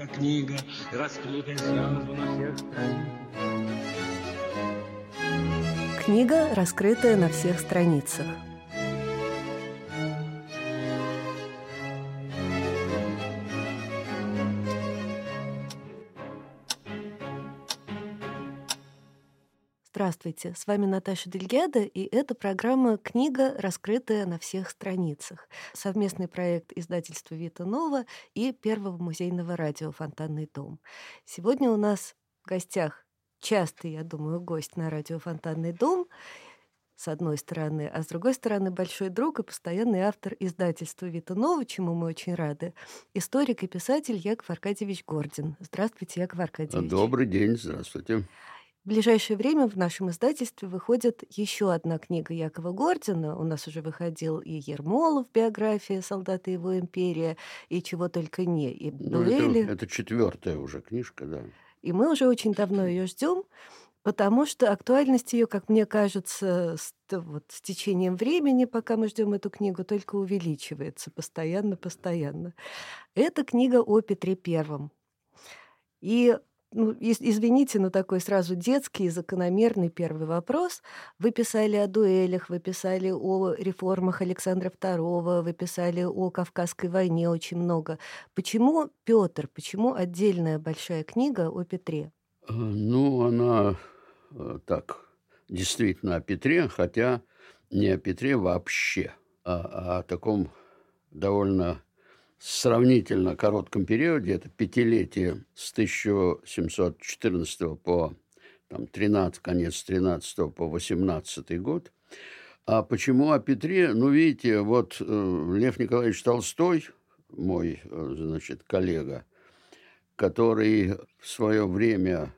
как книга, раскрытая сразу на всех страницах. Книга, раскрытая на всех страницах. Здравствуйте, с вами Наташа Дельгеда, и это программа «Книга, раскрытая на всех страницах». Совместный проект издательства «Вита Нова» и Первого музейного радио «Фонтанный дом». Сегодня у нас в гостях частый, я думаю, гость на радио «Фонтанный дом», с одной стороны, а с другой стороны большой друг и постоянный автор издательства «Вита Нова», чему мы очень рады, историк и писатель Яков Аркадьевич Гордин. Здравствуйте, Яков Аркадьевич. Добрый день, здравствуйте. В ближайшее время в нашем издательстве выходит еще одна книга Якова Гордина. У нас уже выходил и Ермолов, биография «Солдаты его империя», и чего только не, и ну. Это, это четвертая уже книжка, да. И мы уже очень давно ее ждем, потому что актуальность ее, как мне кажется, с, вот, с течением времени, пока мы ждем эту книгу, только увеличивается постоянно-постоянно. Это книга о Петре Первом. И ну, извините, но такой сразу детский и закономерный первый вопрос. Вы писали о дуэлях, вы писали о реформах Александра II, вы писали о Кавказской войне очень много. Почему Петр, почему отдельная большая книга о Петре? Э, ну, она э, так, действительно о Петре, хотя не о Петре вообще, а, а о таком довольно сравнительно коротком периоде, это пятилетие с 1714 по там, 13, конец 13 по 18 год. А почему о Петре? Ну, видите, вот э, Лев Николаевич Толстой, мой, э, значит, коллега, который в свое время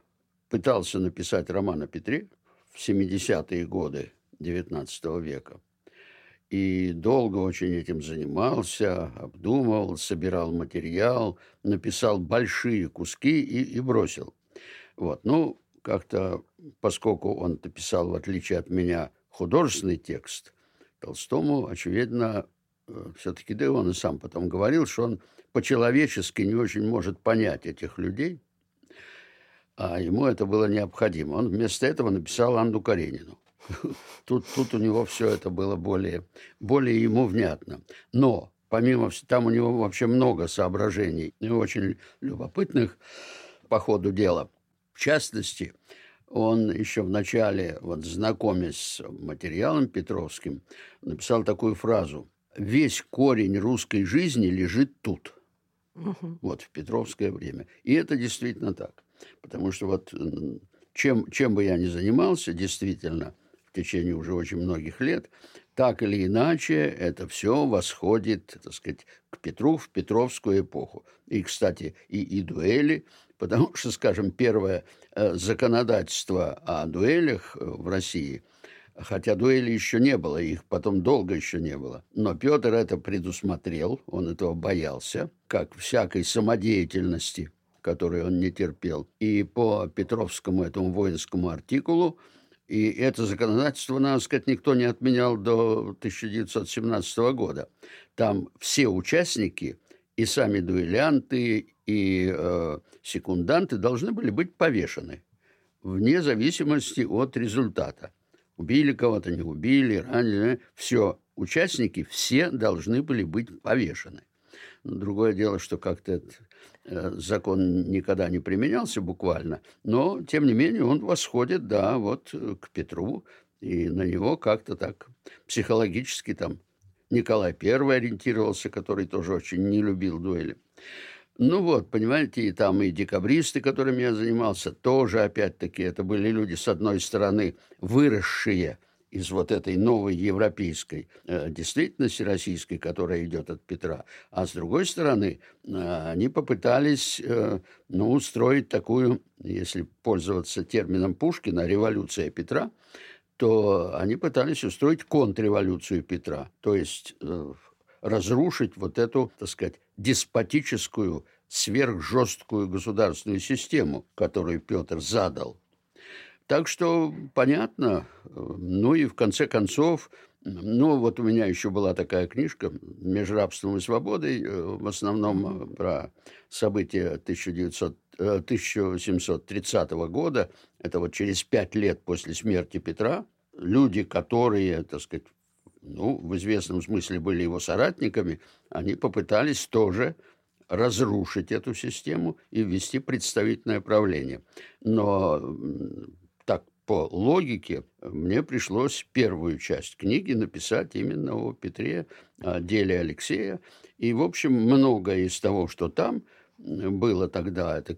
пытался написать роман о Петре в 70-е годы XIX века – и долго очень этим занимался, обдумывал, собирал материал, написал большие куски и, и бросил. Вот. Ну, как-то, поскольку он написал, в отличие от меня, художественный текст, Толстому, очевидно, э, все-таки, да и он и сам потом говорил, что он по-человечески не очень может понять этих людей, а ему это было необходимо. Он вместо этого написал Анну Каренину. Тут, тут у него все это было более, более ему внятно. Но помимо там у него вообще много соображений, и очень любопытных по ходу дела. В частности, он еще в начале, вот знакомясь с материалом Петровским, написал такую фразу «Весь корень русской жизни лежит тут». Угу. Вот в Петровское время. И это действительно так. Потому что вот чем, чем бы я ни занимался, действительно, в течение уже очень многих лет, так или иначе это все восходит, так сказать, к Петру в Петровскую эпоху. И, кстати, и, и дуэли, потому что, скажем, первое э, законодательство о дуэлях э, в России, хотя дуэли еще не было, их потом долго еще не было, но Петр это предусмотрел, он этого боялся, как всякой самодеятельности, которую он не терпел. И по Петровскому этому воинскому артикулу и это законодательство, надо сказать, никто не отменял до 1917 года. Там все участники, и сами дуэлянты, и э, секунданты должны были быть повешены вне зависимости от результата. Убили кого-то, не убили, ранили. Все, участники все должны были быть повешены. Другое дело, что как-то этот э, закон никогда не применялся буквально, но, тем не менее, он восходит, да, вот э, к Петру, и на него как-то так психологически там Николай I ориентировался, который тоже очень не любил дуэли. Ну вот, понимаете, и там и декабристы, которыми я занимался, тоже, опять-таки, это были люди, с одной стороны, выросшие – из вот этой новой европейской э, действительности российской, которая идет от Петра. А с другой стороны, э, они попытались э, ну, устроить такую, если пользоваться термином Пушкина, революция Петра, то они пытались устроить контрреволюцию Петра, то есть э, разрушить вот эту, так сказать, деспотическую, сверхжесткую государственную систему, которую Петр задал так что понятно. Ну и в конце концов, Ну, вот у меня еще была такая книжка «Между рабством и свободой», э, в основном э, про события 1900, 1730 года. Это вот через пять лет после смерти Петра. Люди, которые, так сказать, ну, в известном смысле были его соратниками, они попытались тоже разрушить эту систему и ввести представительное правление. Но по логике мне пришлось первую часть книги написать именно о Петре, о деле Алексея. И, в общем, многое из того, что там было тогда, это,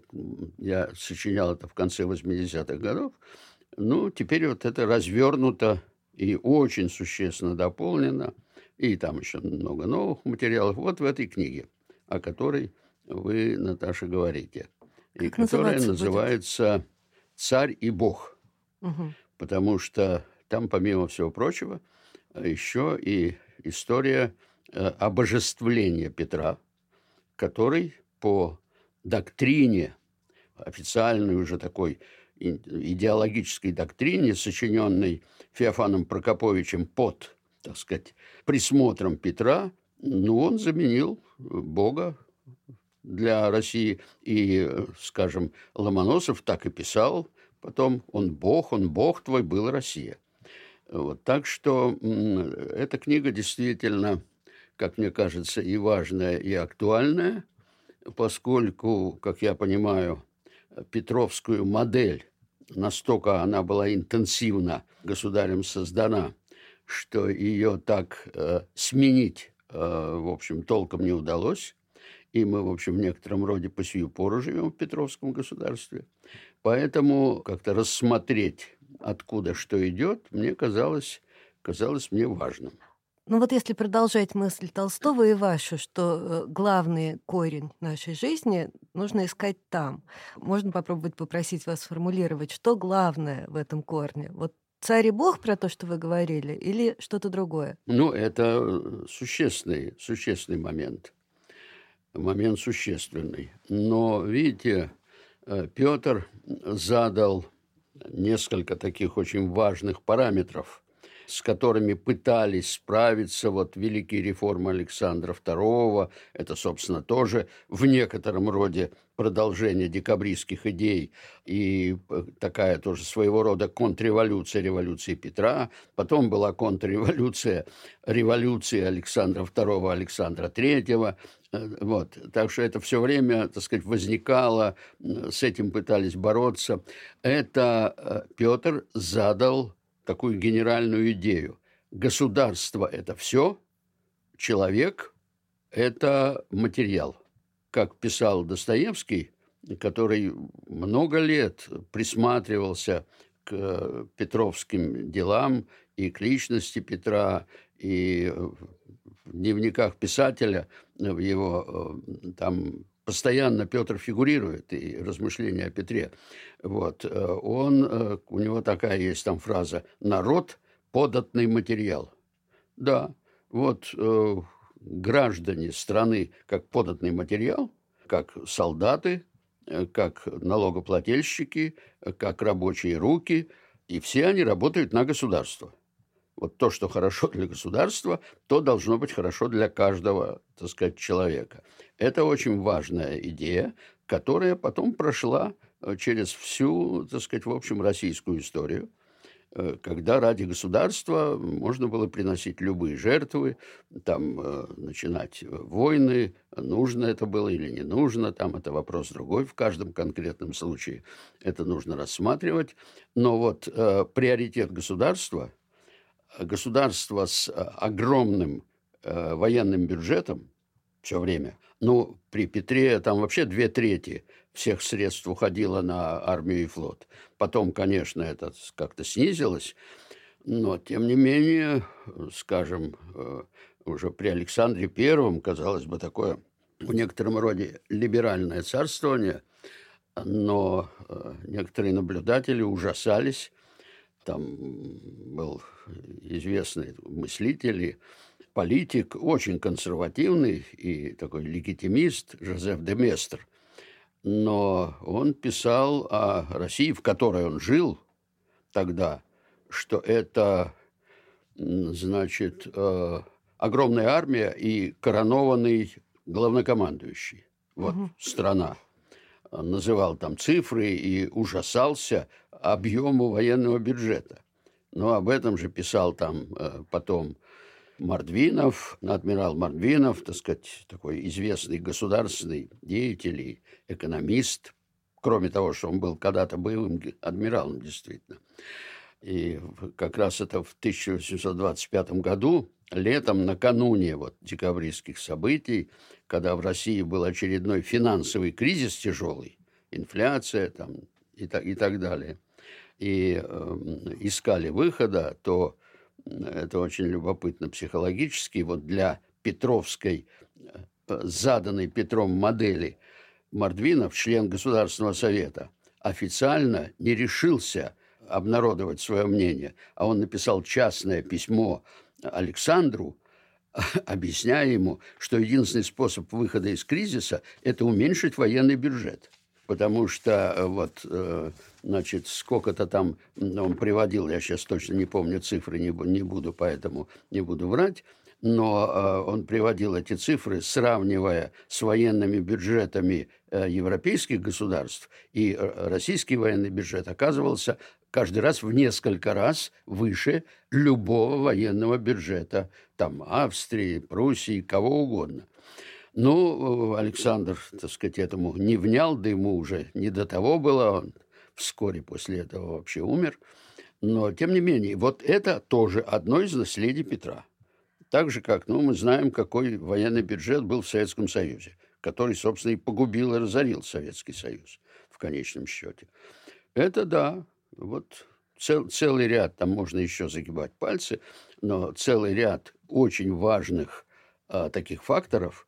я сочинял это в конце 80-х годов, ну, теперь вот это развернуто и очень существенно дополнено, и там еще много новых материалов, вот в этой книге, о которой вы, Наташа, говорите, и Как которая называться называется «Царь и Бог», Потому что там, помимо всего прочего, еще и история э, обожествления Петра, который по доктрине, официальной уже такой идеологической доктрине, сочиненной Феофаном Прокоповичем под, так сказать, присмотром Петра, ну, он заменил Бога для России. И, э, скажем, Ломоносов так и писал потом, он Бог, он Бог твой, был Россия. Вот, так что эта книга действительно, как мне кажется, и важная, и актуальная, поскольку, как я понимаю, Петровскую модель, настолько она была интенсивно государем создана, что ее так э, сменить, э, в общем, толком не удалось. И мы, в общем, в некотором роде по сию пору живем в Петровском государстве. Поэтому как-то рассмотреть, откуда что идет, мне казалось, казалось мне важным. Ну вот если продолжать мысль Толстого и вашу, что э, главный корень нашей жизни нужно искать там. Можно попробовать попросить вас сформулировать, что главное в этом корне? Вот царь и бог про то, что вы говорили, или что-то другое? Ну, это э, существенный, существенный момент. Момент существенный. Но, видите, Петр задал несколько таких очень важных параметров, с которыми пытались справиться вот великие реформы Александра II. Это, собственно, тоже в некотором роде продолжение декабристских идей и э, такая тоже своего рода контрреволюция революции Петра. Потом была контрреволюция революции Александра II, Александра III. Э, Вот. Так что это все время, так сказать, возникало, э, с этим пытались бороться. Это э, Петр задал такую генеральную идею. Государство – это все, человек – это материал. Как писал Достоевский, который много лет присматривался к петровским делам и к личности Петра, и в дневниках писателя, в его э, там постоянно Петр фигурирует и размышления о Петре. Вот. э, Он, э, у него такая есть там фраза «народ – податный материал». Да, вот э, граждане страны как податный материал, как солдаты, э, как налогоплательщики, э, как рабочие руки, и все они работают на государство. Вот то, что хорошо для государства, то должно быть хорошо для каждого, так сказать, человека. Это очень важная идея, которая потом прошла э, через всю, так сказать, в общем, российскую историю, э, когда ради государства можно было приносить любые жертвы, там, э, начинать войны, нужно это было или не нужно, там это вопрос другой в каждом конкретном случае, это нужно рассматривать. Но вот э, приоритет государства – государство с э, огромным э, военным бюджетом все время. Ну, при Петре там вообще две трети всех средств уходило на армию и флот. Потом, конечно, это как-то снизилось, но, тем не менее, скажем, э, уже при Александре Первом, казалось бы, такое в некотором роде либеральное царствование, но некоторые наблюдатели ужасались. Там был известный мыслитель и политик, очень консервативный и такой легитимист Жозеф де Местр. Но он писал о России, в которой он жил тогда, что это значит, э, огромная армия и коронованный главнокомандующий. Вот угу. страна. Называл там цифры и ужасался объему военного бюджета. Но об этом же писал там э, потом Мордвинов, адмирал Мордвинов, так сказать, такой известный государственный деятель и экономист, кроме того, что он был когда-то боевым адмиралом, действительно. И как раз это в 1825 году, летом, накануне вот декабристских событий, когда в России был очередной финансовый кризис тяжелый, инфляция там и так, и так далее, и э, искали выхода, то это очень любопытно психологически, вот для Петровской, э, заданной Петром модели, Мордвинов, член Государственного совета, официально не решился обнародовать свое мнение, а он написал частное письмо Александру, объясняя ему, что единственный способ выхода из кризиса – это уменьшить военный бюджет. Потому что э, вот э, значит, сколько-то там он приводил, я сейчас точно не помню цифры, не, буду, поэтому не буду врать, но э, он приводил эти цифры, сравнивая с военными бюджетами европейских государств, и российский военный бюджет оказывался каждый раз в несколько раз выше любого военного бюджета, там, Австрии, Пруссии, кого угодно. Ну, Александр, так сказать, этому не внял, да ему уже не до того было, он вскоре после этого вообще умер. Но, тем не менее, вот это тоже одно из наследий Петра. Так же, как ну, мы знаем, какой военный бюджет был в Советском Союзе, который, собственно, и погубил и разорил Советский Союз в конечном счете. Это да, вот цел, целый ряд, там можно еще загибать пальцы, но целый ряд очень важных а, таких факторов,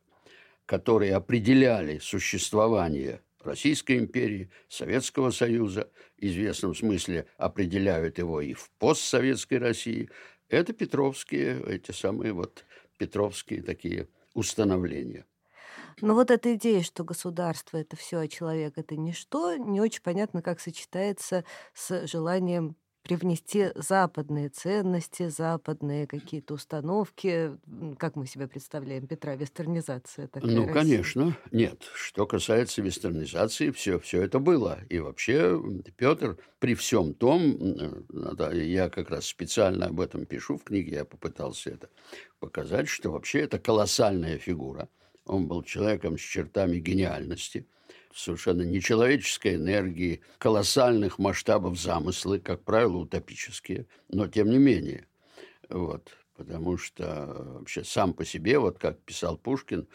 которые определяли существование Российской империи, Советского Союза, в известном смысле определяют его и в постсоветской России, это петровские, эти самые вот петровские такие установления. Но вот эта идея, что государство это все, а человек это ничто, не очень понятно, как сочетается с желанием привнести западные ценности, западные какие-то установки. Как мы себе представляем, Петра, вестернизация такая Ну, России? конечно, нет. Что касается вестернизации, все, все это было. И вообще Петр при всем том, да, я как раз специально об этом пишу в книге, я попытался это показать, что вообще это колоссальная фигура. Он был человеком с чертами гениальности – совершенно нечеловеческой энергии, колоссальных масштабов замыслы, как правило, утопические, но тем не менее. Вот, потому что вообще сам по себе, вот как писал Пушкин,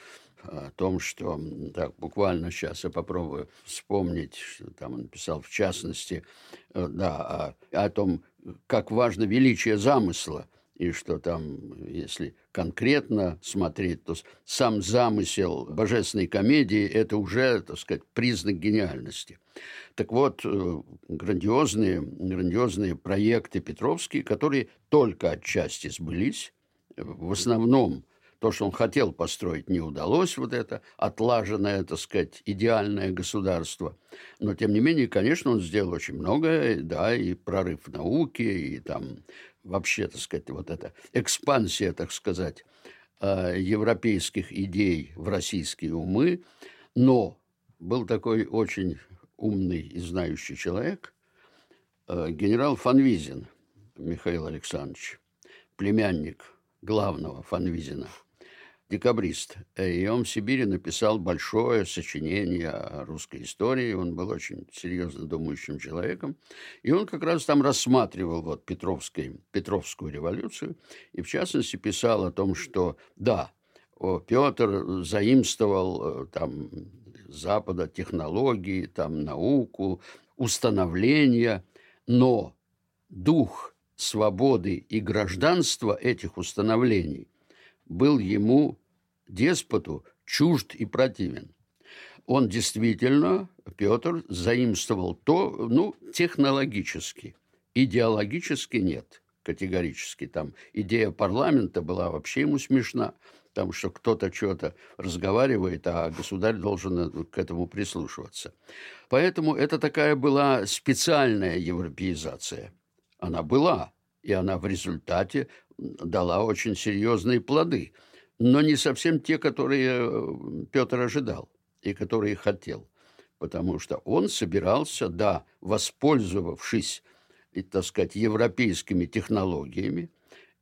о том, что, так, буквально сейчас я попробую вспомнить, что там он писал в частности, э, да, о, о том, как важно величие замысла – и что там, если конкретно смотреть, то сам замысел божественной комедии – это уже, так сказать, признак гениальности. Так вот, э, грандиозные, грандиозные проекты Петровские, которые только отчасти сбылись, в основном то, что он хотел построить, не удалось, вот это отлаженное, так сказать, идеальное государство. Но, тем не менее, конечно, он сделал очень многое, да, и прорыв науки, и там вообще, так сказать, вот эта экспансия, так сказать, э, европейских идей в российские умы, но был такой очень умный и знающий человек, э, генерал Фанвизин Михаил Александрович, племянник главного Фанвизина – декабрист. И он в Сибири написал большое сочинение о русской истории. Он был очень серьезно думающим человеком. И он как раз там рассматривал вот Петровской, Петровскую революцию. И в частности писал о том, что да, Петр заимствовал э, там Запада технологии, там науку, установления, но дух свободы и гражданства этих установлений был ему деспоту чужд и противен. Он действительно, Петр, заимствовал то, ну, технологически, идеологически нет, категорически. Там идея парламента была вообще ему смешна, там, что кто-то что-то разговаривает, а государь должен к этому прислушиваться. Поэтому это такая была специальная европеизация. Она была, и она в результате дала очень серьезные плоды, но не совсем те, которые э, Петр ожидал и которые хотел. Потому что он собирался, да, воспользовавшись, и, так сказать, европейскими технологиями,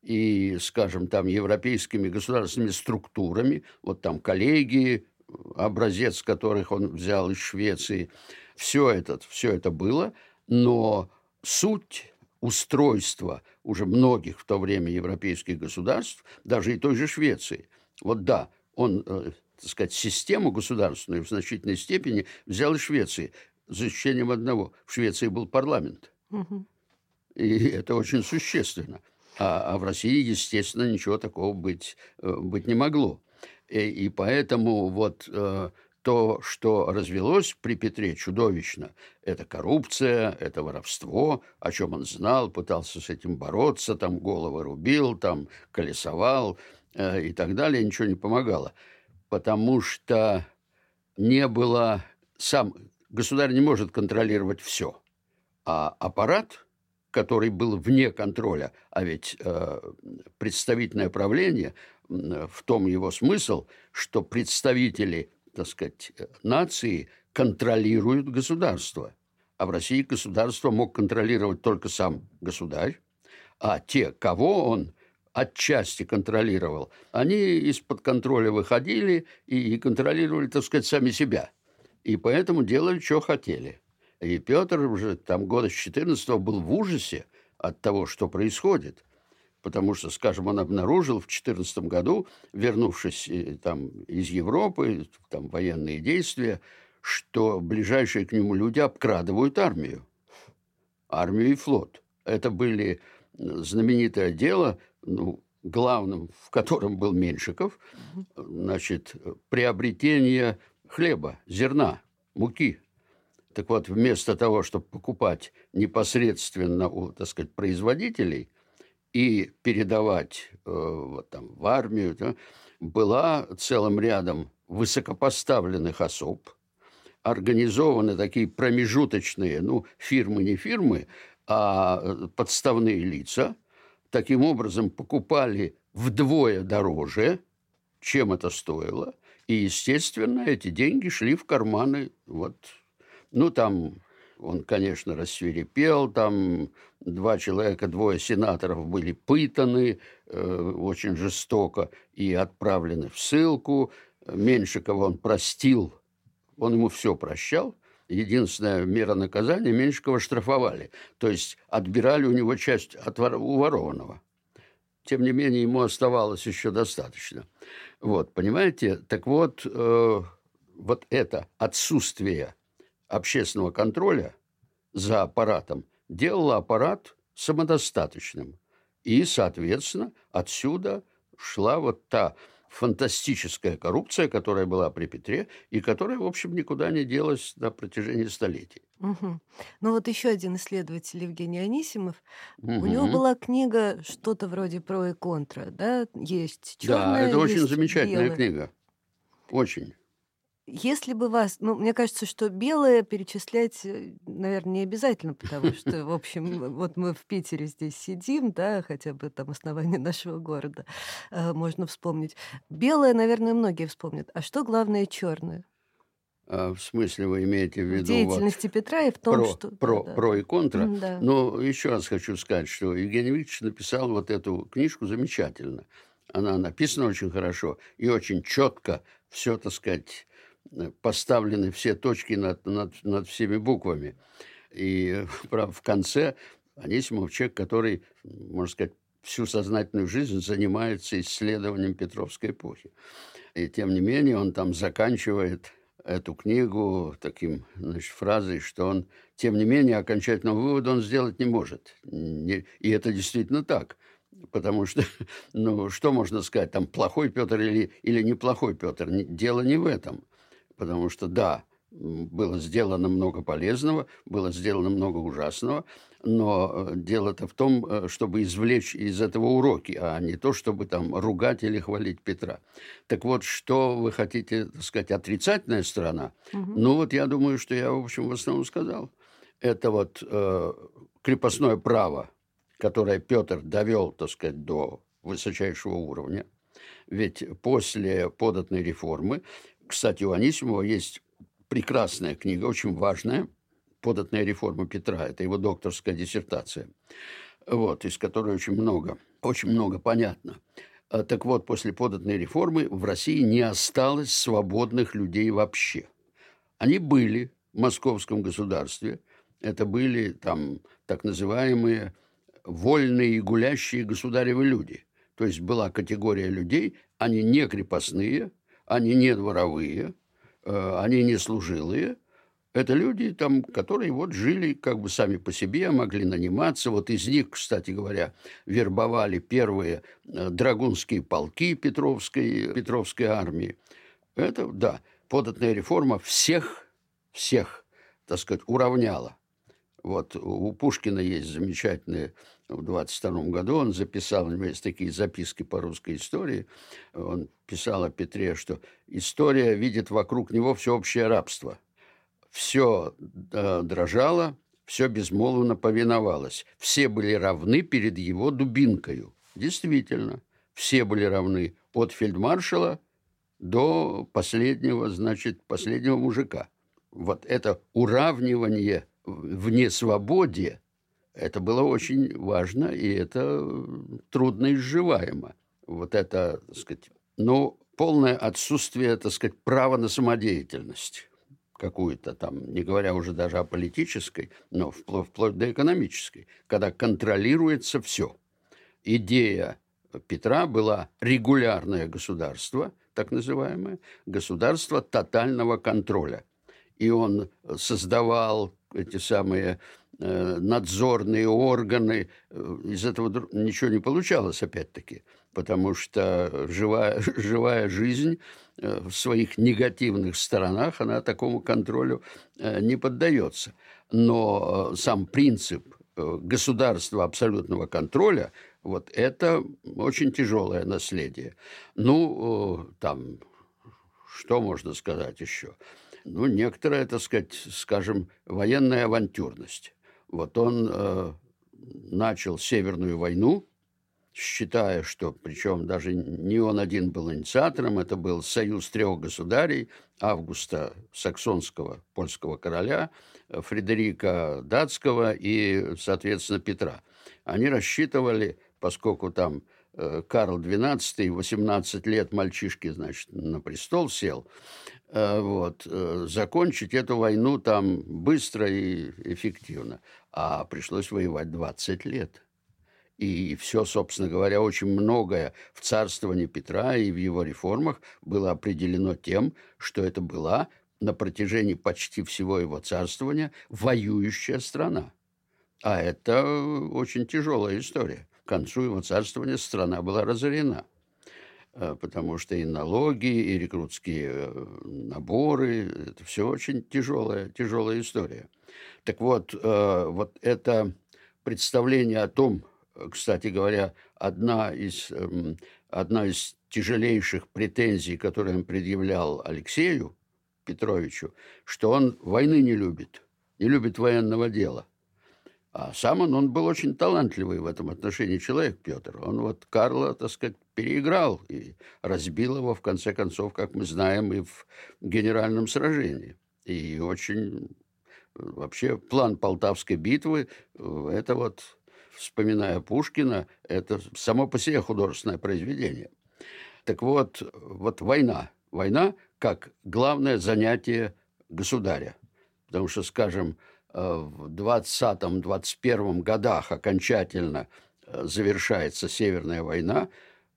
и, скажем, там европейскими государственными структурами, вот там коллегии, образец которых он взял из Швеции, все это, все это было, но суть устройства уже многих в то время европейских государств, даже и той же Швеции, вот да, он, э, так сказать, систему государственную в значительной степени взял из Швеции, за исключением одного. В Швеции был парламент. Угу. И это очень существенно. А, а в России, естественно, ничего такого быть, э, быть не могло. И, и поэтому вот э, то, что развелось при Петре чудовищно, это коррупция, это воровство, о чем он знал, пытался с этим бороться, там головы рубил, там колесовал э, и так далее, ничего не помогало. Потому что не было... Сам государь не может контролировать все. А аппарат который был вне контроля, а ведь э, представительное правление в том его смысл, что представители, так сказать, нации контролируют государство. А в России государство мог контролировать только сам государь, а те, кого он отчасти контролировал, они из-под контроля выходили и контролировали, так сказать, сами себя. И поэтому делали, что хотели. И Петр уже там года с 14 был в ужасе от того, что происходит. Потому что, скажем, он обнаружил в 14 году, вернувшись э, там из Европы, там военные действия, что ближайшие к нему люди обкрадывают армию. Армию и флот. Это были знаменитое дело, ну, главным в котором был Меньшиков, значит, приобретение хлеба, зерна, муки – так вот, вместо того, чтобы покупать непосредственно у, так сказать, производителей и передавать э, вот, там, в армию, да, была целым рядом высокопоставленных особ, организованы такие промежуточные, ну, фирмы не фирмы, а э, подставные лица, таким образом покупали вдвое дороже, чем это стоило, и, естественно, эти деньги шли в карманы вот ну, там он, конечно, рассверепел, там два человека, двое сенаторов были пытаны э, очень жестоко и отправлены в ссылку. Меньшикова он простил, он ему все прощал. Единственная мера наказания Меньшикова штрафовали, то есть отбирали у него часть от вор... уворованного. Тем не менее, ему оставалось еще достаточно. Вот, понимаете? Так вот, э, вот это отсутствие общественного контроля за аппаратом делала аппарат самодостаточным. И, соответственно, отсюда шла вот та фантастическая коррупция, которая была при Петре и которая, в общем, никуда не делась на протяжении столетий. Угу. Ну вот еще один исследователь Евгений Анисимов, угу. у него была книга что-то вроде про и контра, да, есть черная, Да, это очень замечательная белая. книга, очень. Если бы вас, ну, мне кажется, что белое перечислять, э, наверное, не обязательно, потому что, в общем, вот мы в Питере здесь сидим, да, хотя бы там основание нашего города э, можно вспомнить. Белое, наверное, многие вспомнят. А что главное черное? А, в смысле вы имеете в В виду вот деятельности Петра и в том, про, что... про, Да, про и контра? да. Но еще раз хочу сказать, что Евгений Викторович написал вот эту книжку замечательно. Она написана очень хорошо и очень четко все, так сказать, поставлены все точки над, над, над всеми буквами. И правда, в конце Анисимов человек, который, можно сказать, всю сознательную жизнь занимается исследованием Петровской эпохи. И тем не менее он там заканчивает эту книгу таким значит, фразой, что он, тем не менее, окончательного вывода он сделать не может. И это действительно так. Потому что, ну, что можно сказать, там, плохой Петр или, или неплохой Петр? Дело не в этом потому что, да, было сделано много полезного, было сделано много ужасного, но э, дело-то в том, э, чтобы извлечь из этого уроки, а не то, чтобы там ругать или хвалить Петра. Так вот, что вы хотите, так сказать, отрицательная сторона? Угу. Ну вот я думаю, что я, в общем, в основном сказал. Это вот э, крепостное право, которое Петр довел, так сказать, до высочайшего уровня. Ведь после податной реформы, кстати, у Анисимова есть прекрасная книга, очень важная, «Податная реформа Петра». Это его докторская диссертация, вот, из которой очень много, очень много понятно. А, так вот, после податной реформы в России не осталось свободных людей вообще. Они были в московском государстве. Это были там так называемые вольные и гулящие государевы люди. То есть была категория людей, они не крепостные, они не дворовые, э, они не служилые. Это люди, там, которые вот жили как бы сами по себе, могли наниматься. Вот из них, кстати говоря, вербовали первые э, драгунские полки Петровской, Петровской армии. Это, да, податная реформа всех, всех, так сказать, уравняла. Вот у Пушкина есть замечательные в 22 году он записал, у него есть такие записки по русской истории, он писал о Петре, что история видит вокруг него всеобщее рабство. Все э, дрожало, все безмолвно повиновалось. Все были равны перед его дубинкою. Действительно, все были равны от фельдмаршала до последнего, значит, последнего мужика. Вот это уравнивание в несвободе это было очень важно, и это трудно изживаемо. Вот это, так сказать, ну, полное отсутствие, так сказать, права на самодеятельность какую-то там, не говоря уже даже о политической, но вплоть, вплоть до экономической, когда контролируется все. Идея Петра была регулярное государство, так называемое, государство тотального контроля. И он создавал эти самые Э, надзорные органы. Э, из этого ничего не получалось, опять-таки, потому что живая, живая жизнь э, в своих негативных сторонах, она такому контролю не поддается. Но сам принцип государства абсолютного контроля, вот это очень тяжелое наследие. Ну, там, что можно сказать еще? Ну, некоторая, так сказать, скажем, военная авантюрность. Вот он э, начал Северную войну, считая, что, причем даже не он один был инициатором, это был союз трех государей, Августа Саксонского, польского короля, Фредерика Датского и, соответственно, Петра. Они рассчитывали, поскольку там э, Карл XII, 18 лет мальчишки, значит, на престол сел, Э, вот, э, закончить эту войну там быстро и эффективно. А пришлось воевать 20 лет. И все, собственно говоря, очень многое в царствовании Петра и в его реформах было определено тем, что это была на протяжении почти всего его царствования воюющая страна. А это очень тяжелая история. К концу его царствования страна была разорена. Э, потому что и налоги, и рекрутские э, наборы, это все очень тяжелая, тяжелая история. Так вот, э, вот это представление о том, кстати говоря, одна из, эм, одна из тяжелейших претензий, которые он предъявлял Алексею Петровичу, что он войны не любит, не любит военного дела. А сам он, он был очень талантливый в этом отношении человек, Петр. Он вот Карла, так сказать, переиграл и разбил его, в конце концов, как мы знаем, и в генеральном сражении. И очень вообще план Полтавской битвы, это вот, вспоминая Пушкина, это само по себе художественное произведение. Так вот, вот война. Война как главное занятие государя. Потому что, скажем, Э, в 20-21 годах окончательно э, завершается Северная война,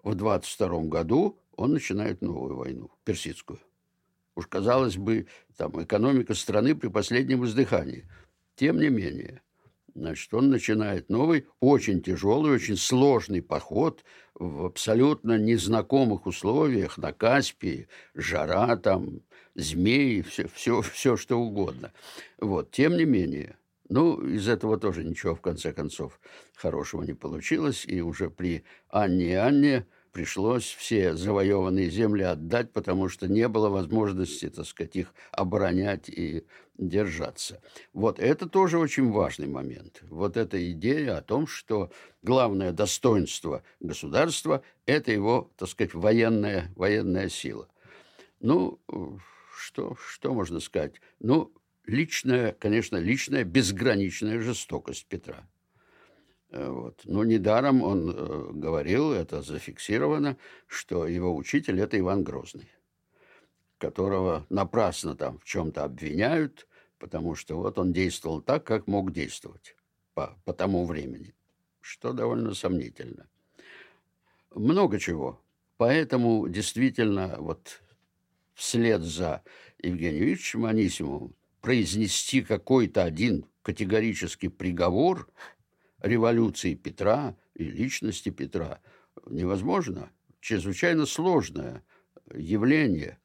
в 22 году он начинает новую войну, персидскую. Уж казалось бы, там экономика страны при последнем издыхании. Тем не менее, Значит, он начинает новый, очень тяжелый, очень сложный поход в абсолютно незнакомых условиях на Каспии, жара там, змеи, все, все, все что угодно. Вот, тем не менее, ну, из этого тоже ничего, в конце концов, хорошего не получилось. И уже при Анне и Анне пришлось все завоеванные земли отдать, потому что не было возможности, так сказать, их оборонять и держаться. Вот это тоже очень важный момент. Вот эта идея о том, что главное достоинство государства – это его, так сказать, военная, военная сила. Ну, что, что можно сказать? Ну, личная, конечно, личная безграничная жестокость Петра. Э, вот. Но недаром он э, говорил, это зафиксировано, что его учитель – это Иван Грозный, которого напрасно там в чем-то обвиняют, потому что вот он действовал так, как мог действовать по, по тому времени, что довольно сомнительно. Много чего. Поэтому действительно вот вслед за Евгением Ильичем Анисимовым произнести какой-то один категорический приговор революции Петра и личности Петра невозможно. Чрезвычайно сложное явление,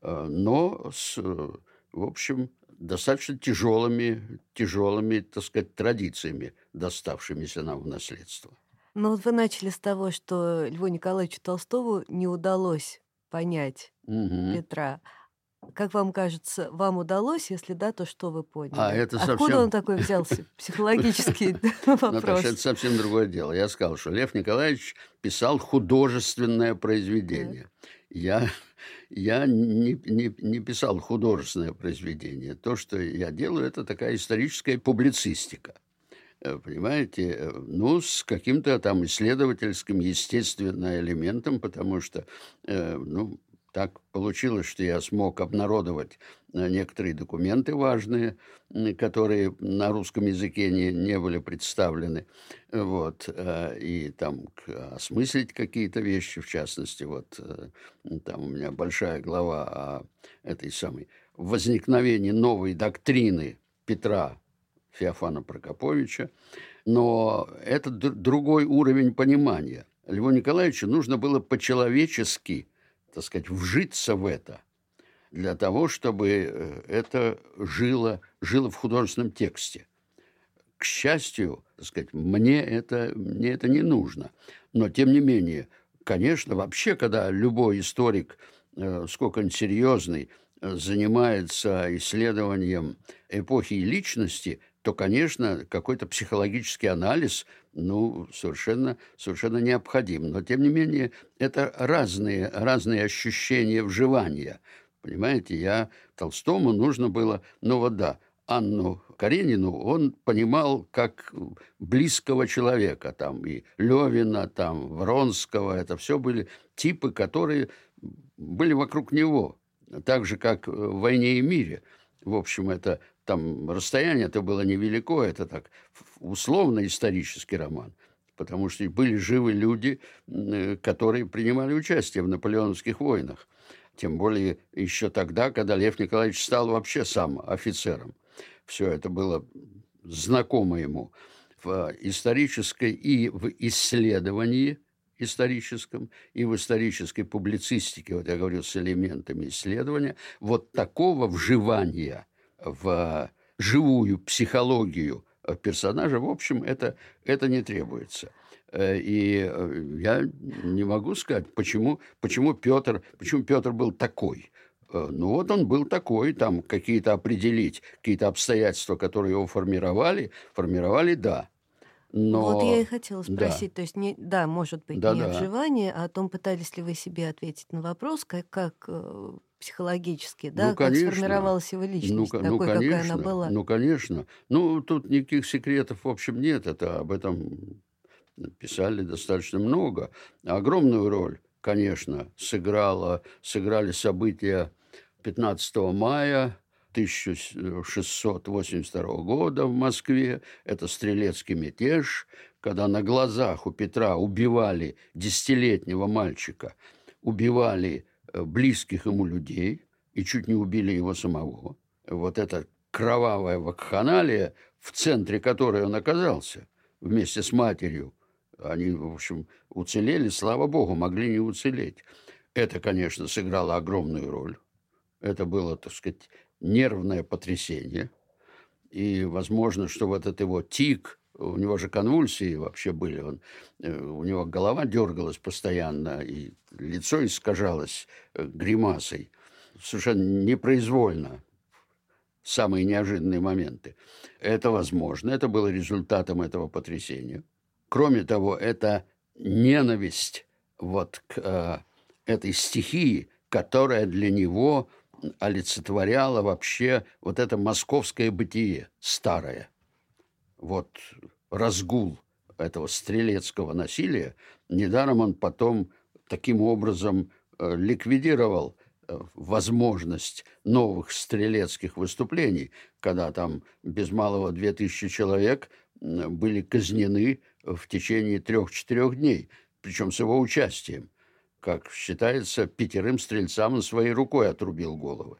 э, но с, в общем, достаточно тяжелыми, тяжелыми, так сказать, традициями, доставшимися нам в наследство. Ну вот вы начали с того, что Льву Николаевичу Толстову не удалось понять угу. Петра. Как вам кажется, вам удалось? Если да, то что вы поняли? А это Откуда совсем... он такой взялся? Психологический вопрос. Наташа, это совсем другое дело. Я сказал, что Лев Николаевич писал художественное произведение. Я, я не, не, не писал художественное произведение. То, что я делаю, это такая историческая публицистика. Э, понимаете, э, ну, с каким-то там исследовательским, естественным элементом, потому что, э, ну, так получилось, что я смог обнародовать э, некоторые документы важные, которые на русском языке не, не были представлены. Вот. Э, и там осмыслить какие-то вещи, в частности, вот э, там у меня большая глава о этой самой возникновении новой доктрины Петра Феофана Прокоповича. Но это другой уровень понимания. Льву Николаевичу нужно было по-человечески – так сказать, вжиться в это, для того, чтобы э, это жило, жило в художественном тексте. К счастью, так сказать, мне это, мне это не нужно. Но, тем не менее, конечно, вообще, когда любой историк, э, сколько-нибудь серьезный, э, занимается исследованием эпохи и личности, то, конечно, какой-то психологический анализ ну, совершенно, совершенно необходим. Но, тем не менее, это разные, разные ощущения вживания. Понимаете, я Толстому нужно было, ну вот да, Анну Каренину он понимал как близкого человека, там и Левина, там Вронского, это все были типы, которые были вокруг него, так же, как в «Войне и мире». В общем, это там расстояние это было невелико, это так условно исторический роман, потому что были живы люди, э, которые принимали участие в наполеоновских войнах. Тем более еще тогда, когда Лев Николаевич стал вообще сам офицером. Все это было знакомо ему в исторической и в исследовании историческом, и в исторической публицистике, вот я говорю, с элементами исследования, вот такого вживания – в живую психологию персонажа, в общем, это, это не требуется. Э, и э, я не могу сказать, почему, почему, Петр, почему Петр был такой. Э, ну вот он был такой, там какие-то определить, какие-то обстоятельства, которые его формировали, формировали, да. Но... Вот я и хотела спросить, да. то есть, не, да, может быть, да, не да. обживание, а о том, пытались ли вы себе ответить на вопрос, как, как психологически, да, ну, конечно. как сформировалась его личность, ну, такой, ну, конечно, какая она была. Ну, конечно. Ну, тут никаких секретов, в общем, нет. Это об этом писали достаточно много. Огромную роль, конечно, сыграла, сыграли события 15 мая 1682 года в Москве. Это стрелецкий мятеж, когда на глазах у Петра убивали десятилетнего мальчика, убивали близких ему людей и чуть не убили его самого. Вот эта кровавая вакханалия, в центре которой он оказался вместе с матерью, они, в общем, уцелели, слава богу, могли не уцелеть. Это, конечно, сыграло огромную роль. Это было, так сказать, нервное потрясение. И возможно, что вот этот его тик, у него же конвульсии вообще были, он, э, у него голова дергалась постоянно, и лицо искажалось э, гримасой, совершенно непроизвольно, самые неожиданные моменты. Это возможно, это было результатом этого потрясения. Кроме того, это ненависть вот к э, этой стихии, которая для него олицетворяла вообще вот это московское бытие старое. Вот разгул этого стрелецкого насилия, недаром он потом таким образом э, ликвидировал э, возможность новых стрелецких выступлений, когда там без малого 2000 человек были казнены в течение трех-четырех дней, причем с его участием как считается, пятерым стрельцам он своей рукой отрубил головы.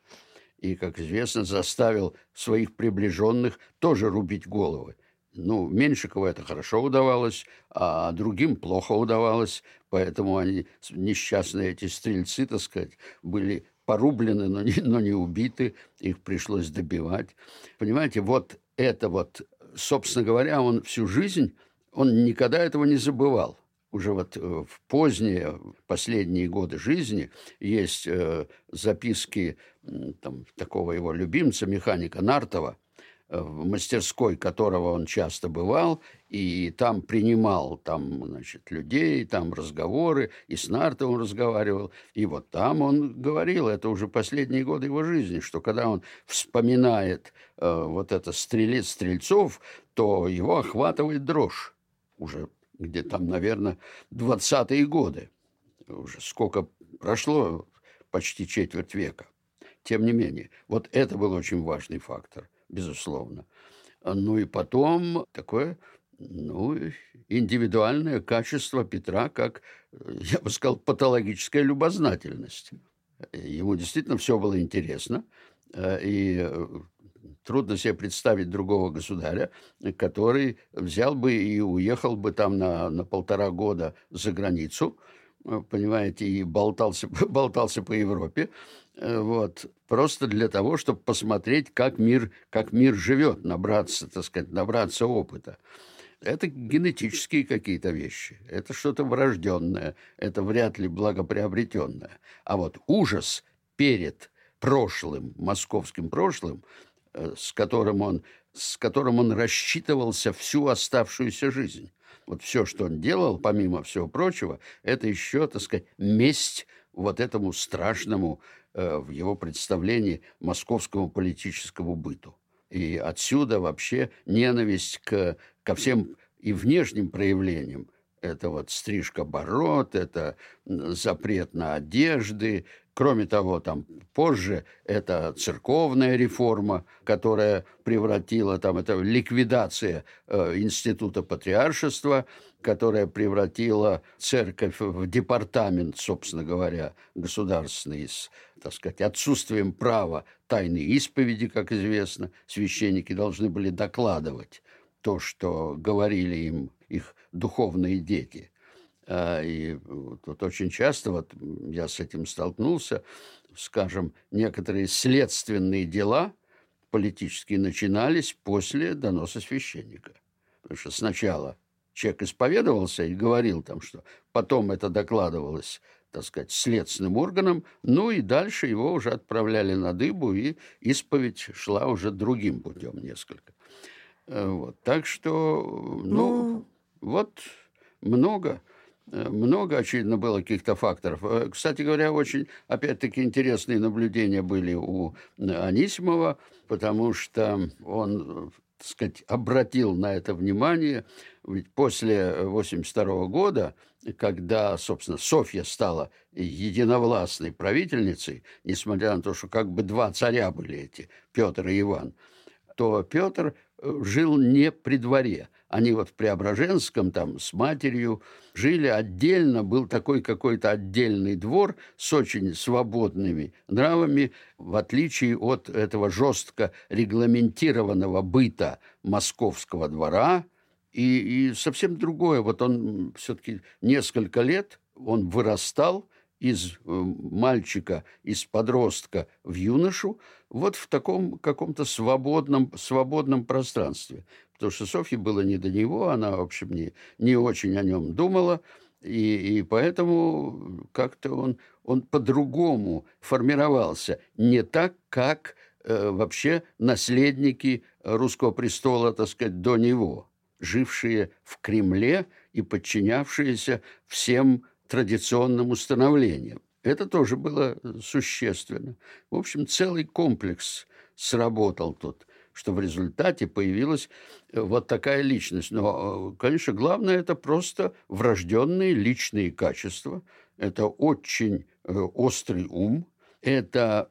И, как известно, заставил своих приближенных тоже рубить головы. Ну, Меньшикову это хорошо удавалось, а другим плохо удавалось, поэтому они, несчастные эти стрельцы, так сказать, были порублены, но не, но не убиты, их пришлось добивать. Понимаете, вот это вот, собственно говоря, он всю жизнь, он никогда этого не забывал уже вот э, в поздние, последние годы жизни есть э, записки там, такого его любимца, механика Нартова, в мастерской которого он часто бывал, и там принимал там, значит, людей, там разговоры, и с Нартовым разговаривал. И вот там он говорил, это уже последние годы его жизни, что когда он вспоминает э, вот это стрелец стрельцов, то его охватывает дрожь уже где там, наверное, 20-е годы. Уже сколько прошло, почти четверть века. Тем не менее, вот это был очень важный фактор, безусловно. Ну и потом такое ну, индивидуальное качество Петра, как, я бы сказал, патологическая любознательность. Ему действительно все было интересно, э, и трудно себе представить другого государя, который взял бы и уехал бы там на, на полтора года за границу, э, понимаете, и болтался, болтался по Европе, э, вот, просто для того, чтобы посмотреть, как мир, как мир живет, набраться, так сказать, набраться опыта. Это генетические какие-то вещи, это что-то врожденное, это вряд ли благоприобретенное. А вот ужас перед прошлым, московским прошлым, Э, с которым он, с которым он рассчитывался всю оставшуюся жизнь. Вот все, что он делал, помимо всего прочего, это еще, так сказать, месть вот этому страшному э, в его представлении московскому политическому быту. И отсюда вообще ненависть к, ко всем и внешним проявлениям это вот стрижка бород, это запрет на одежды. Кроме того, там позже это церковная реформа, которая превратила, там это ликвидация э, института патриаршества, которая превратила церковь в департамент, собственно говоря, государственный, с, так сказать, отсутствием права тайной исповеди, как известно. Священники должны были докладывать то, что говорили им их духовные дети. А, и вот очень часто вот я с этим столкнулся, скажем, некоторые следственные дела политические начинались после доноса священника. Потому что сначала человек исповедовался и говорил там, что потом это докладывалось, так сказать, следственным органам, ну и дальше его уже отправляли на дыбу, и исповедь шла уже другим путем несколько. Э, вот. Так что, ну, ну вот много, много, очевидно, было каких-то факторов. Э, кстати говоря, очень, опять-таки, интересные наблюдения были у Анисимова, потому что он, так сказать, обратил на это внимание. Ведь после 1982 года, когда, собственно, Софья стала единовластной правительницей, несмотря на то, что как бы два царя были эти, Петр и Иван, то Петр э, жил не при дворе – они вот в Преображенском там с матерью жили отдельно, был такой какой-то отдельный двор с очень свободными нравами, в отличие от этого жестко регламентированного быта московского двора, и, и совсем другое. Вот он все-таки несколько лет, он вырастал, из э, мальчика, из подростка в юношу, вот в таком каком-то свободном, свободном пространстве. Потому что Софье было не до него, она, в общем, не, не очень о нем думала, и, и поэтому как-то он, он по-другому формировался, не так, как э, вообще наследники русского престола, так сказать, до него, жившие в Кремле и подчинявшиеся всем традиционным установлениям. Это тоже было существенно. В общем, целый комплекс сработал тут, что в результате появилась э, вот такая личность. Но, э, конечно, главное это просто врожденные личные качества. Это очень э, острый ум, это,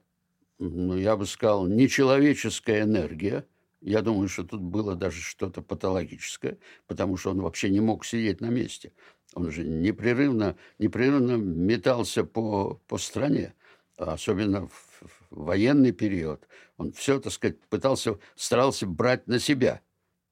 ну, я бы сказал, нечеловеческая энергия, я думаю, что тут было даже что-то патологическое, потому что он вообще не мог сидеть на месте. Он же непрерывно, непрерывно метался по, по стране, особенно в, в военный период. Он все, так сказать, пытался, старался брать на себя.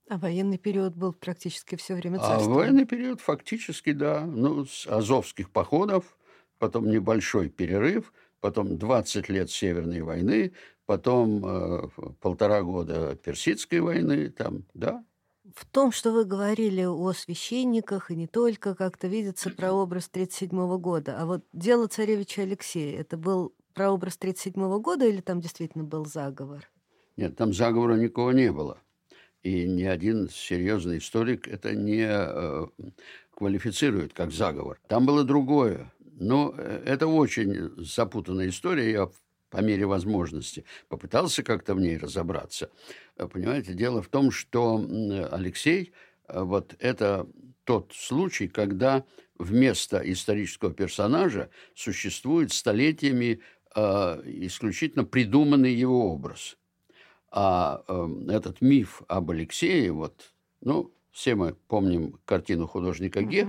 А военный период был практически все время царства. А военный период фактически, да. Ну, с азовских походов, потом небольшой перерыв, потом 20 лет Северной войны, потом э, полтора года Персидской войны, там, да. В том, что вы говорили о священниках, и не только, как-то видится прообраз 1937 года. А вот дело царевича Алексея, это был прообраз 1937 года или там действительно был заговор? Нет, там заговора никого не было. И ни один серьезный историк это не э, квалифицирует как заговор. Там было другое. Но э, это очень запутанная история. Я по мере возможности попытался как-то в ней разобраться. Э, понимаете, дело в том, что Алексей, э, вот это тот случай, когда вместо исторического персонажа существует столетиями э, исключительно придуманный его образ. А э, этот миф об Алексее, вот, ну, все мы помним картину художника Ге,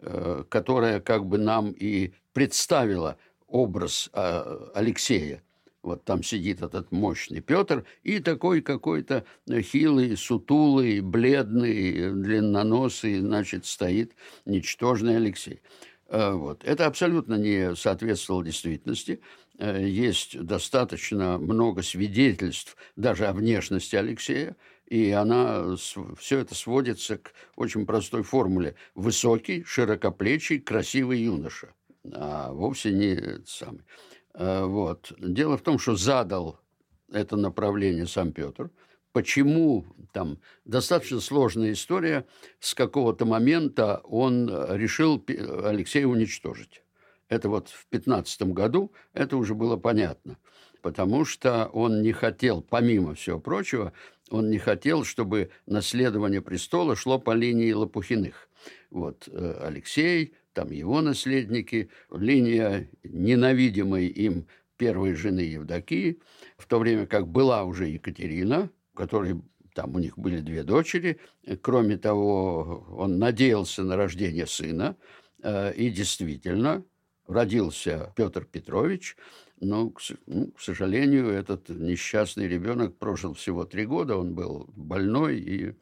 э, которая как бы нам и представила образ а, Алексея. Вот там сидит этот мощный Петр и такой какой-то хилый, сутулый, бледный, длинноносый, значит, стоит ничтожный Алексей. А, вот. Это абсолютно не соответствовало действительности. А, есть достаточно много свидетельств даже о внешности Алексея, и она, все это сводится к очень простой формуле. Высокий, широкоплечий, красивый юноша – а вовсе не самый. А, вот. Дело в том, что задал это направление сам Петр. Почему там достаточно сложная история, с какого-то момента он решил Алексея уничтожить. Это вот в 15 году это уже было понятно, потому что он не хотел, помимо всего прочего, он не хотел, чтобы наследование престола шло по линии Лопухиных. Вот э, Алексей, там его наследники, линия ненавидимой им первой жены Евдокии, в то время как была уже Екатерина, которой там у них были две дочери. Кроме того, он надеялся на рождение сына, э, и действительно родился Петр Петрович, но, к, ну, к сожалению, этот несчастный ребенок прожил всего три года, он был больной и,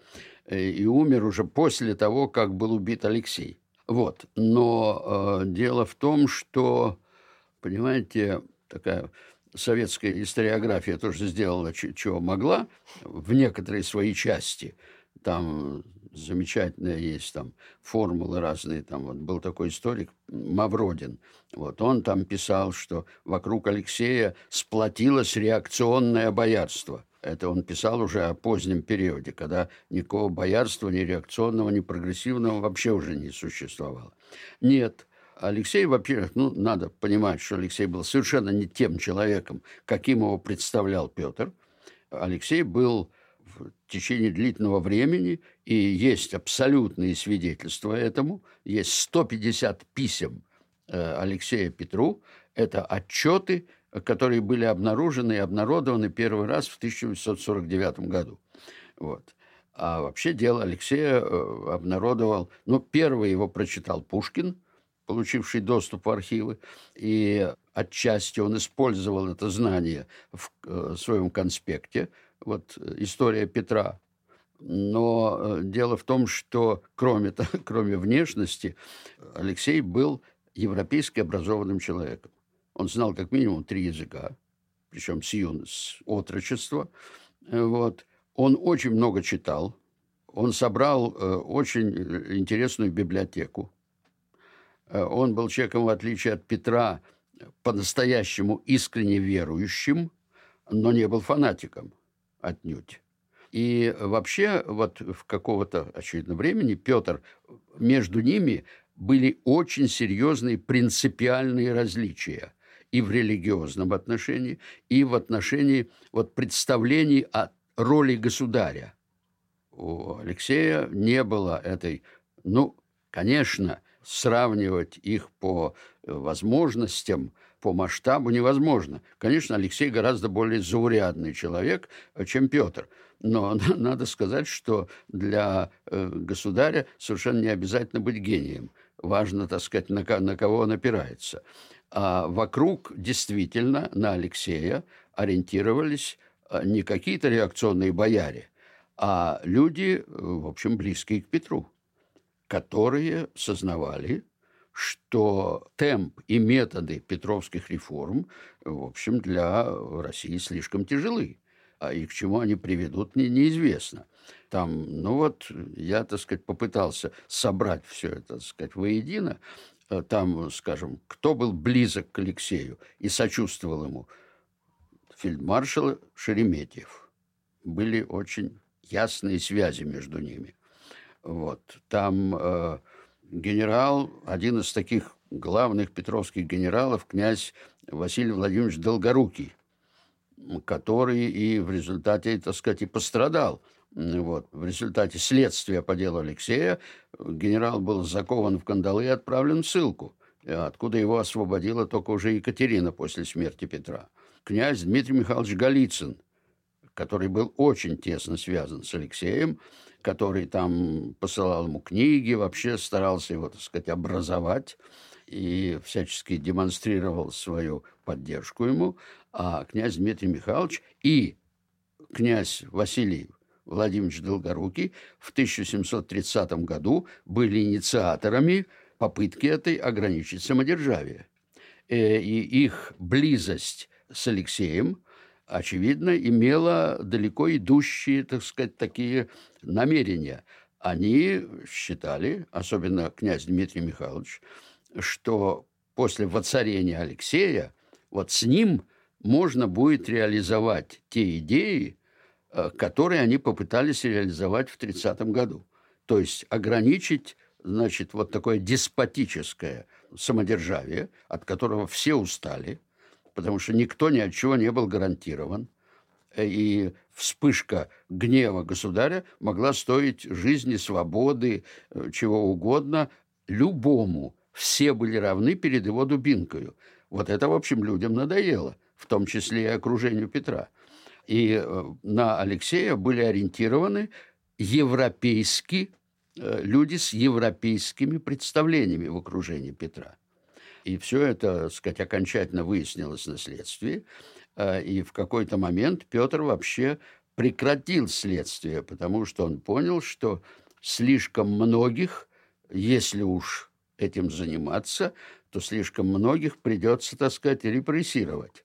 э, и умер уже после того, как был убит Алексей. Вот. Но э, дело в том, что, понимаете, такая советская историография тоже сделала, чего могла, в некоторые свои части. Там замечательная есть там формулы разные. Там вот был такой историк Мавродин. Вот он там писал, что вокруг Алексея сплотилось реакционное боярство – это он писал уже о позднем периоде, когда никакого боярства, ни реакционного, ни прогрессивного вообще уже не существовало. Нет, Алексей, во-первых, ну, надо понимать, что Алексей был совершенно не тем человеком, каким его представлял Петр. Алексей был в течение длительного времени, и есть абсолютные свидетельства этому. Есть 150 писем э, Алексея Петру. Это отчеты которые были обнаружены и обнародованы первый раз в 1849 году. Вот. А вообще дело Алексея э, обнародовал, ну, первый его прочитал Пушкин, получивший доступ в архивы, и отчасти он использовал это знание в э, своем конспекте, вот история Петра. Но э, дело в том, что кроме, кроме внешности Алексей был европейски образованным человеком. Он знал как минимум три языка, причем с, юн, с отрочества. Вот. Он очень много читал. Он собрал э, очень интересную библиотеку. Э, он был человеком, в отличие от Петра, по-настоящему искренне верующим, но не был фанатиком отнюдь. И вообще вот в какого-то, очевидно, времени Петр, между ними были очень серьезные принципиальные различия и в религиозном отношении, и в отношении вот, представлений о роли государя. У Алексея не было этой, ну, конечно, сравнивать их по возможностям, по масштабу невозможно. Конечно, Алексей гораздо более заурядный человек, чем Петр. Но надо сказать, что для э, государя совершенно не обязательно быть гением. Важно, так сказать, на, на кого он опирается. А вокруг действительно на Алексея ориентировались э, не какие-то реакционные бояре, а люди, в общем, близкие к Петру, которые сознавали, что темп и методы петровских реформ, в общем, для России слишком тяжелы. А и к чему они приведут, не, неизвестно. Там, ну вот, я, так сказать, попытался собрать все это, так сказать, воедино. Э, там, скажем, кто был близок к Алексею и сочувствовал ему? Фельдмаршал Шереметьев. Были очень ясные связи между ними. Вот. Там э, генерал, один из таких главных петровских генералов, князь Василий Владимирович Долгорукий, который и в результате, так сказать, и пострадал. Вот. В результате следствия по делу Алексея генерал был закован в кандалы и отправлен в ссылку, откуда его освободила только уже Екатерина после смерти Петра. Князь Дмитрий Михайлович Голицын, который был очень тесно связан с Алексеем, который там посылал ему книги, вообще старался его, так сказать, образовать и всячески демонстрировал свою поддержку ему, а князь Дмитрий Михайлович и князь Василий Владимирович Долгорукий в 1730 году были инициаторами попытки этой ограничить самодержавие. Э, и их близость с Алексеем, очевидно, имела далеко идущие, так сказать, такие намерения. Они считали, особенно князь Дмитрий Михайлович, что после воцарения Алексея вот с ним можно будет реализовать те идеи, э, которые они попытались реализовать в 30 году. То есть ограничить, значит, вот такое деспотическое самодержавие, от которого все устали, потому что никто ни от чего не был гарантирован. Э, и вспышка гнева государя могла стоить жизни, свободы, э, чего угодно любому. Все были равны перед его дубинкою. Вот это, в общем, людям надоело в том числе и окружению Петра. И э, на Алексея были ориентированы европейские э, люди с европейскими представлениями в окружении Петра. И все это, так сказать, окончательно выяснилось на следствии. Э, и в какой-то момент Петр вообще прекратил следствие, потому что он понял, что слишком многих, если уж этим заниматься, то слишком многих придется, так сказать, репрессировать.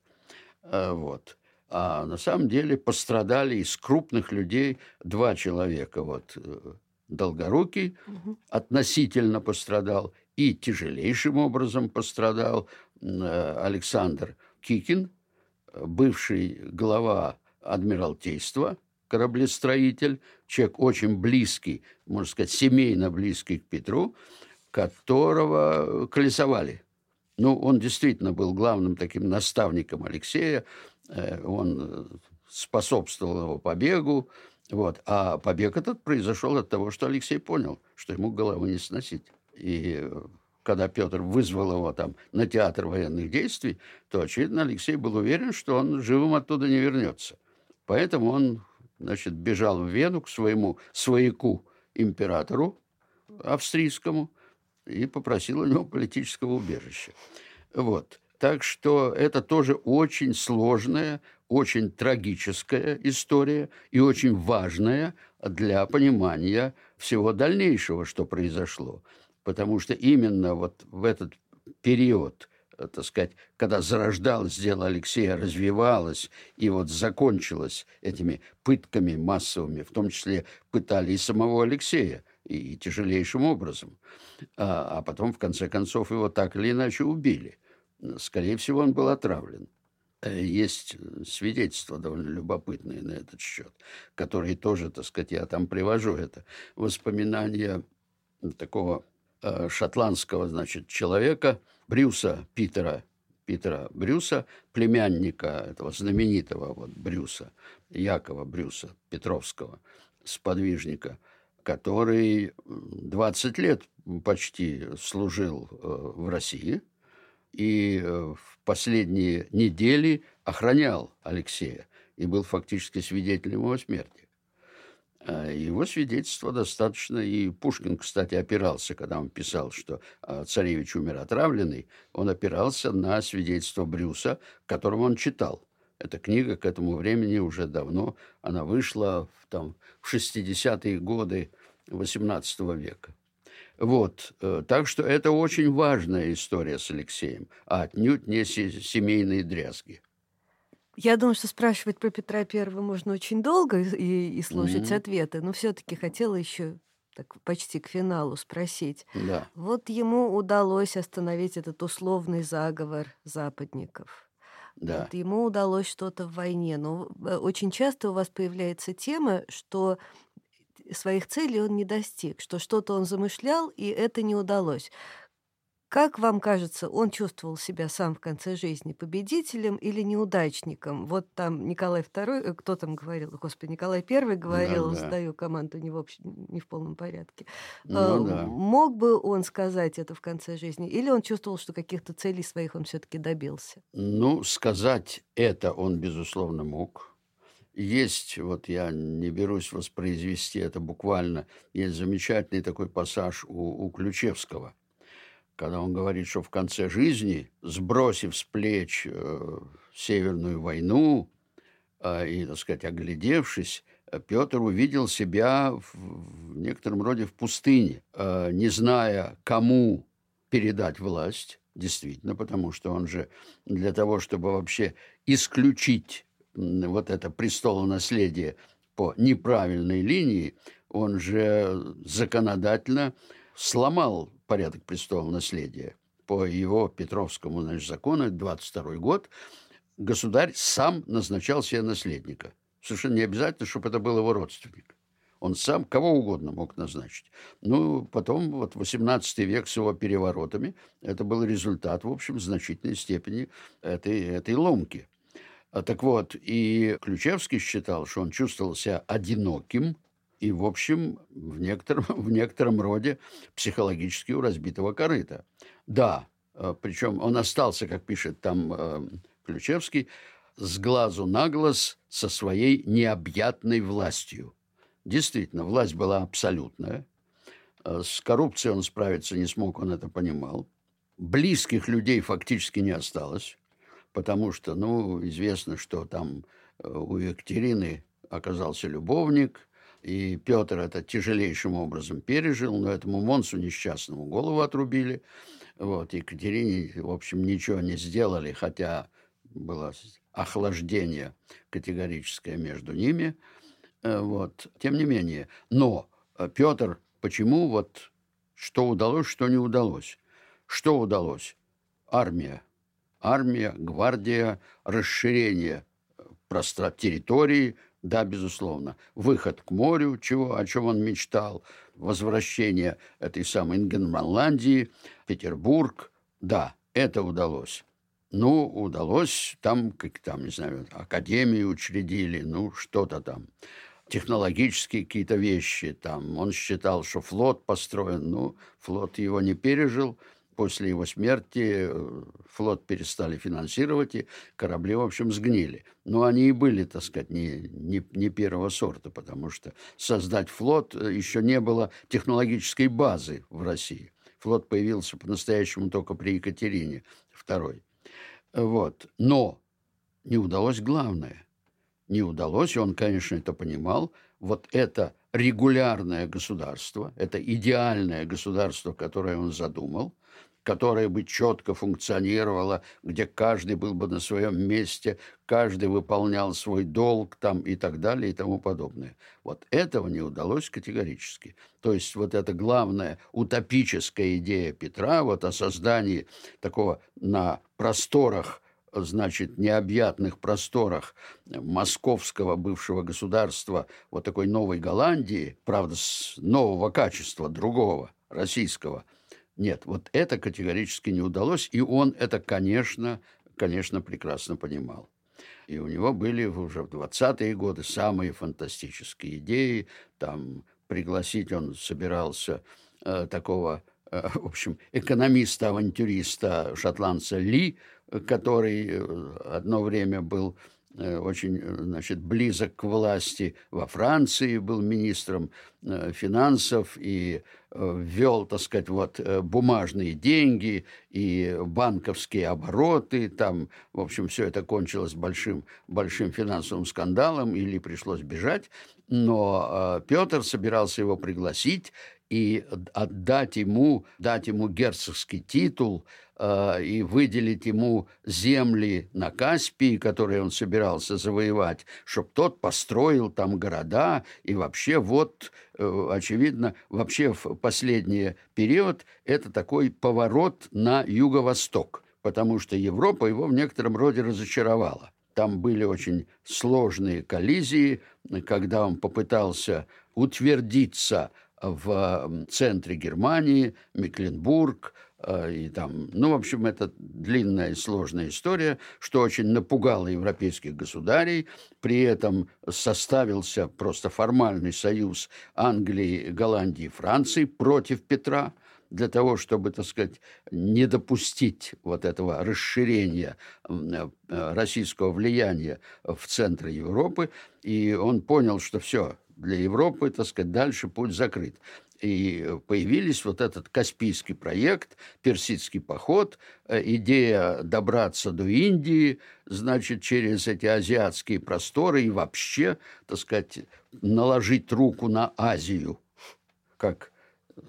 А, вот. А на самом деле пострадали из крупных людей два человека. Вот э, Долгорукий угу. относительно пострадал и тяжелейшим образом пострадал э, Александр Кикин, бывший глава Адмиралтейства, кораблестроитель, человек очень близкий, можно сказать, семейно близкий к Петру, которого колесовали – ну, он действительно был главным таким наставником Алексея, э, он э, способствовал его побегу, вот. А побег этот произошел от того, что Алексей понял, что ему головы не сносить. И э, когда Петр вызвал его там на театр военных действий, то, очевидно, Алексей был уверен, что он живым оттуда не вернется. Поэтому он, значит, бежал в Вену к своему свояку императору австрийскому, и попросил у него политического убежища. Вот. Так что это тоже очень сложная, очень трагическая история и очень важная для понимания всего дальнейшего, что произошло. Потому что именно вот в этот период, так сказать, когда зарождалось дело Алексея, развивалось и вот закончилось этими пытками массовыми, в том числе пытали и самого Алексея, и тяжелейшим образом. А, а потом, в конце концов, его так или иначе убили. Скорее всего, он был отравлен. Э, есть свидетельства довольно любопытные на этот счет, которые тоже, так сказать, я там привожу. Это воспоминания такого э, шотландского, значит, человека, Брюса Питера, Питера Брюса, племянника этого знаменитого вот Брюса, Якова Брюса Петровского, сподвижника, который 20 лет почти служил э, в России – и э, в последние недели охранял Алексея и был фактически свидетелем его смерти. А его свидетельство достаточно, и Пушкин, кстати, опирался, когда он писал, что а, царевич умер отравленный, он опирался на свидетельство Брюса, которого он читал. Эта книга к этому времени уже давно, она вышла в, там, в 60-е годы XVIII века. Вот, э, так что это очень важная история с Алексеем, а отнюдь не семейные дрязги. Я думаю, что спрашивать про Петра Первого можно очень долго и, и слушать mm-hmm. ответы, но все-таки хотела еще так почти к финалу спросить. Да. Вот ему удалось остановить этот условный заговор западников. Да. Вот ему удалось что-то в войне. Но э, очень часто у вас появляется тема, что своих целей он не достиг, что что-то он замышлял, и это не удалось. Как вам кажется, он чувствовал себя сам в конце жизни победителем или неудачником? Вот там Николай II, э, кто там говорил, господи, Николай I говорил, да, да. сдаю команду не в, общ... не в полном порядке. Ну, э, да. Мог бы он сказать это в конце жизни? Или он чувствовал, что каких-то целей своих он все-таки добился? Ну, сказать это он, безусловно, мог. Есть, вот я не берусь воспроизвести это буквально, есть замечательный такой пассаж у, у Ключевского, когда он говорит, что в конце жизни, сбросив с плеч э, Северную войну э, и, так сказать, оглядевшись, Петр увидел себя в, в некотором роде в пустыне, э, не зная, кому передать власть, действительно, потому что он же для того, чтобы вообще исключить вот это престолонаследие по неправильной линии, он же законодательно сломал порядок престолонаследия. По его Петровскому значит, закону, 22 год, государь сам назначал себе наследника. Совершенно не обязательно, чтобы это был его родственник. Он сам кого угодно мог назначить. Ну, потом, вот 18 век с его переворотами, это был результат, в общем, значительной степени этой, этой ломки. А, так вот, и Ключевский считал, что он чувствовал себя одиноким и, в общем, в некотором, в некотором роде психологически у разбитого корыта. Да, а, причем он остался, как пишет там а, Ключевский, с глазу на глаз со своей необъятной властью. Действительно, власть была абсолютная. С коррупцией он справиться не смог, он это понимал. Близких людей фактически не осталось потому что, ну, известно, что там э, у Екатерины оказался любовник, и Петр это тяжелейшим образом пережил, но этому Монсу несчастному голову отрубили. Вот, Екатерине, в общем, ничего не сделали, хотя было охлаждение категорическое между ними. Э, вот, тем не менее. Но э, Петр, почему вот что удалось, что не удалось? Что удалось? Армия армия, гвардия, расширение э, пространства территории, да, безусловно. Выход к морю, чего, о чем он мечтал, возвращение этой самой Ингенманландии, Петербург, да, это удалось. Ну, удалось, там, как там, не знаю, академии учредили, ну, что-то там. Технологические какие-то вещи там. Он считал, что флот построен, ну, флот его не пережил – после его смерти э, флот перестали финансировать, и корабли, в общем, сгнили. Но они и были, так сказать, не, не, не первого сорта, потому что создать флот э, еще не было технологической базы в России. Флот появился по-настоящему только при Екатерине II. Вот. Но не удалось главное. Не удалось, и он, конечно, это понимал, вот это регулярное государство, это идеальное государство, которое он задумал – которая бы четко функционировала, где каждый был бы на своем месте, каждый выполнял свой долг там и так далее и тому подобное. Вот этого не удалось категорически. То есть вот эта главная утопическая идея Петра вот о создании такого на просторах значит, необъятных просторах московского бывшего государства, вот такой новой Голландии, правда, с нового качества, другого, российского. Нет, вот это категорически не удалось, и он это, конечно, конечно, прекрасно понимал. И у него были уже в 20-е годы самые фантастические идеи. Там пригласить он собирался э, такого, э, в общем, экономиста-авантюриста, шотландца Ли, который э, одно время был очень э, значит, близок к власти во Франции, был министром финансов и ввел, так сказать, вот бумажные деньги и банковские обороты. Там, в общем, все это кончилось большим, большим финансовым скандалом или пришлось бежать. Но Петр собирался его пригласить и отдать ему, дать ему герцогский титул – Э, и выделить ему земли на Каспии, которые он собирался завоевать, чтобы тот построил там города. И вообще вот, э, очевидно, вообще в последний период это такой поворот на юго-восток, потому что Европа его в некотором роде разочаровала. Там были очень сложные коллизии, когда он попытался утвердиться в центре Германии, Мекленбург, и там, ну, в общем, это длинная и сложная история, что очень напугало европейских государей. При этом составился просто формальный союз Англии, Голландии и Франции против Петра для того, чтобы, так сказать, не допустить вот этого расширения э, российского влияния в центре Европы. И он понял, что все, для Европы, так сказать, дальше путь закрыт и появились вот этот Каспийский проект, Персидский поход, э, идея добраться до Индии, значит, через эти азиатские просторы и вообще, так сказать, наложить руку на Азию, как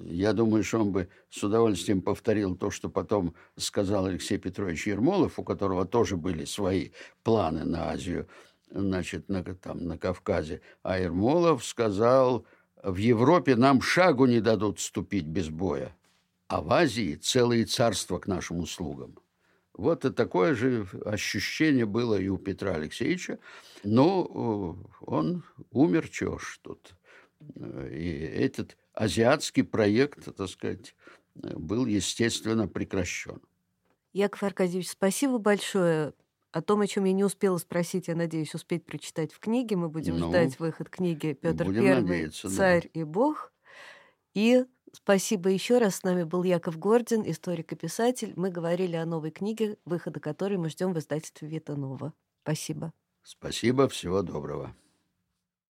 я думаю, что он бы с удовольствием повторил то, что потом сказал Алексей Петрович Ермолов, у которого тоже были свои планы на Азию, значит, на, там, на Кавказе. А Ермолов сказал, в Европе нам шагу не дадут ступить без боя, а в Азии целые царства к нашим услугам. Вот и такое же ощущение было и у Петра Алексеевича. Но э, он умер, чего ж тут. И этот азиатский проект, так сказать, был, естественно, прекращен. Яков Аркадьевич, спасибо большое. О том, о чем я не успела спросить, я надеюсь успеть прочитать в книге. Мы будем ну, ждать выход книги Петр Первый, Царь да. и Бог. И спасибо еще раз. С нами был Яков Гордин, историк и писатель. Мы говорили о новой книге, выхода которой мы ждем в издательстве Витанова. Спасибо. Спасибо, всего доброго.